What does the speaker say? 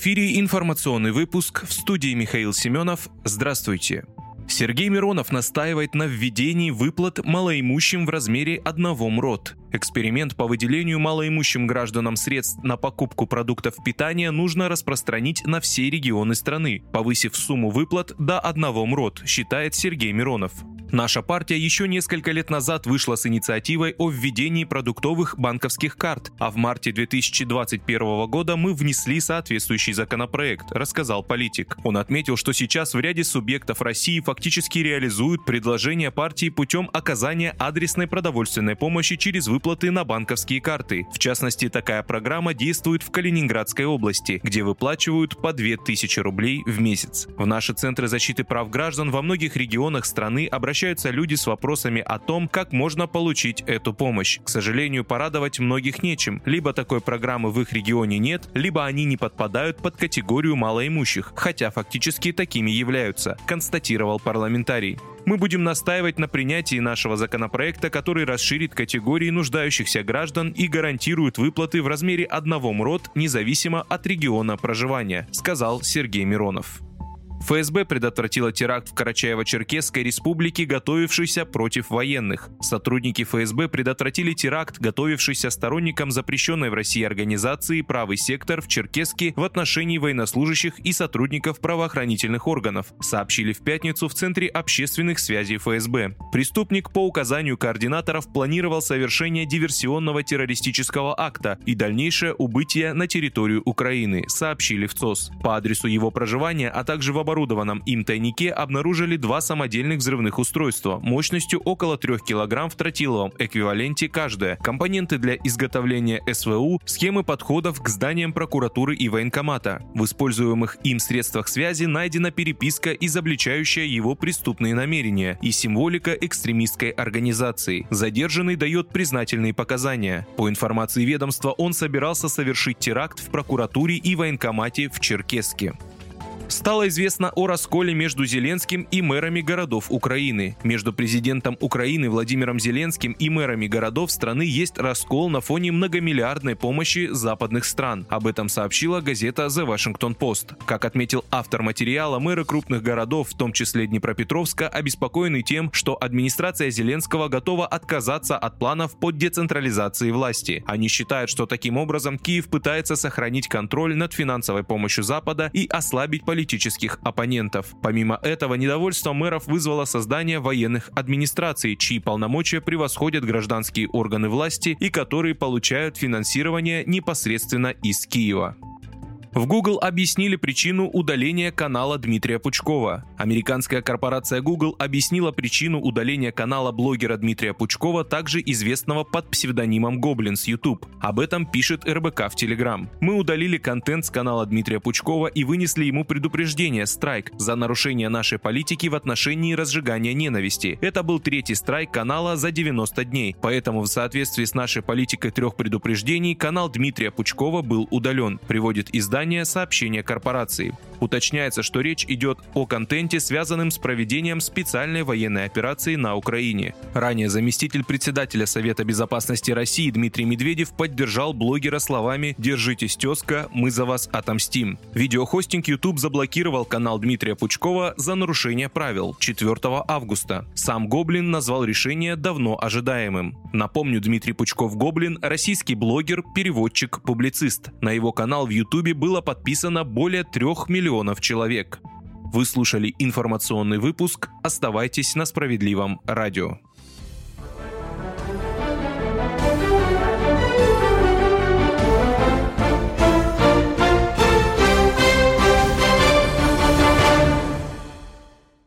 Эфире информационный выпуск в студии Михаил Семенов. Здравствуйте. Сергей Миронов настаивает на введении выплат малоимущим в размере одного МРОД. Эксперимент по выделению малоимущим гражданам средств на покупку продуктов питания нужно распространить на все регионы страны, повысив сумму выплат до одного МРОД, считает Сергей Миронов. Наша партия еще несколько лет назад вышла с инициативой о введении продуктовых банковских карт, а в марте 2021 года мы внесли соответствующий законопроект, рассказал политик. Он отметил, что сейчас в ряде субъектов России фактически реализуют предложения партии путем оказания адресной продовольственной помощи через выплаты на банковские карты. В частности, такая программа действует в Калининградской области, где выплачивают по 2000 рублей в месяц. В наши центры защиты прав граждан во многих регионах страны обращаются обращаются люди с вопросами о том, как можно получить эту помощь. К сожалению, порадовать многих нечем. Либо такой программы в их регионе нет, либо они не подпадают под категорию малоимущих, хотя фактически такими являются, констатировал парламентарий. Мы будем настаивать на принятии нашего законопроекта, который расширит категории нуждающихся граждан и гарантирует выплаты в размере одного МРОД независимо от региона проживания, сказал Сергей Миронов. ФСБ предотвратила теракт в Карачаево-Черкесской республике, готовившийся против военных. Сотрудники ФСБ предотвратили теракт, готовившийся сторонникам запрещенной в России организации «Правый сектор» в Черкеске в отношении военнослужащих и сотрудников правоохранительных органов, сообщили в пятницу в Центре общественных связей ФСБ. Преступник по указанию координаторов планировал совершение диверсионного террористического акта и дальнейшее убытие на территорию Украины, сообщили в ЦОС. По адресу его проживания, а также в оборудованном им тайнике обнаружили два самодельных взрывных устройства мощностью около 3 кг в тротиловом эквиваленте каждое, компоненты для изготовления СВУ, схемы подходов к зданиям прокуратуры и военкомата. В используемых им средствах связи найдена переписка, изобличающая его преступные намерения и символика экстремистской организации. Задержанный дает признательные показания. По информации ведомства, он собирался совершить теракт в прокуратуре и военкомате в Черкеске стало известно о расколе между Зеленским и мэрами городов Украины. Между президентом Украины Владимиром Зеленским и мэрами городов страны есть раскол на фоне многомиллиардной помощи западных стран. Об этом сообщила газета The Washington Post. Как отметил автор материала, мэры крупных городов, в том числе Днепропетровска, обеспокоены тем, что администрация Зеленского готова отказаться от планов по децентрализации власти. Они считают, что таким образом Киев пытается сохранить контроль над финансовой помощью Запада и ослабить политику политических оппонентов. Помимо этого, недовольство мэров вызвало создание военных администраций, чьи полномочия превосходят гражданские органы власти и которые получают финансирование непосредственно из Киева. В Google объяснили причину удаления канала Дмитрия Пучкова. Американская корпорация Google объяснила причину удаления канала блогера Дмитрия Пучкова, также известного под псевдонимом Гоблин с YouTube. Об этом пишет РБК в Telegram. Мы удалили контент с канала Дмитрия Пучкова и вынесли ему предупреждение страйк за нарушение нашей политики в отношении разжигания ненависти. Это был третий страйк канала за 90 дней. Поэтому в соответствии с нашей политикой трех предупреждений канал Дмитрия Пучкова был удален, приводит издание издания сообщения корпорации. Уточняется, что речь идет о контенте, связанном с проведением специальной военной операции на Украине. Ранее заместитель председателя Совета безопасности России Дмитрий Медведев поддержал блогера словами «Держитесь, тезка, мы за вас отомстим». Видеохостинг YouTube заблокировал канал Дмитрия Пучкова за нарушение правил 4 августа. Сам Гоблин назвал решение давно ожидаемым. Напомню, Дмитрий Пучков-Гоблин – российский блогер, переводчик, публицист. На его канал в YouTube было подписано более трех миллионов миллионов человек. Вы слушали информационный выпуск. Оставайтесь на справедливом радио.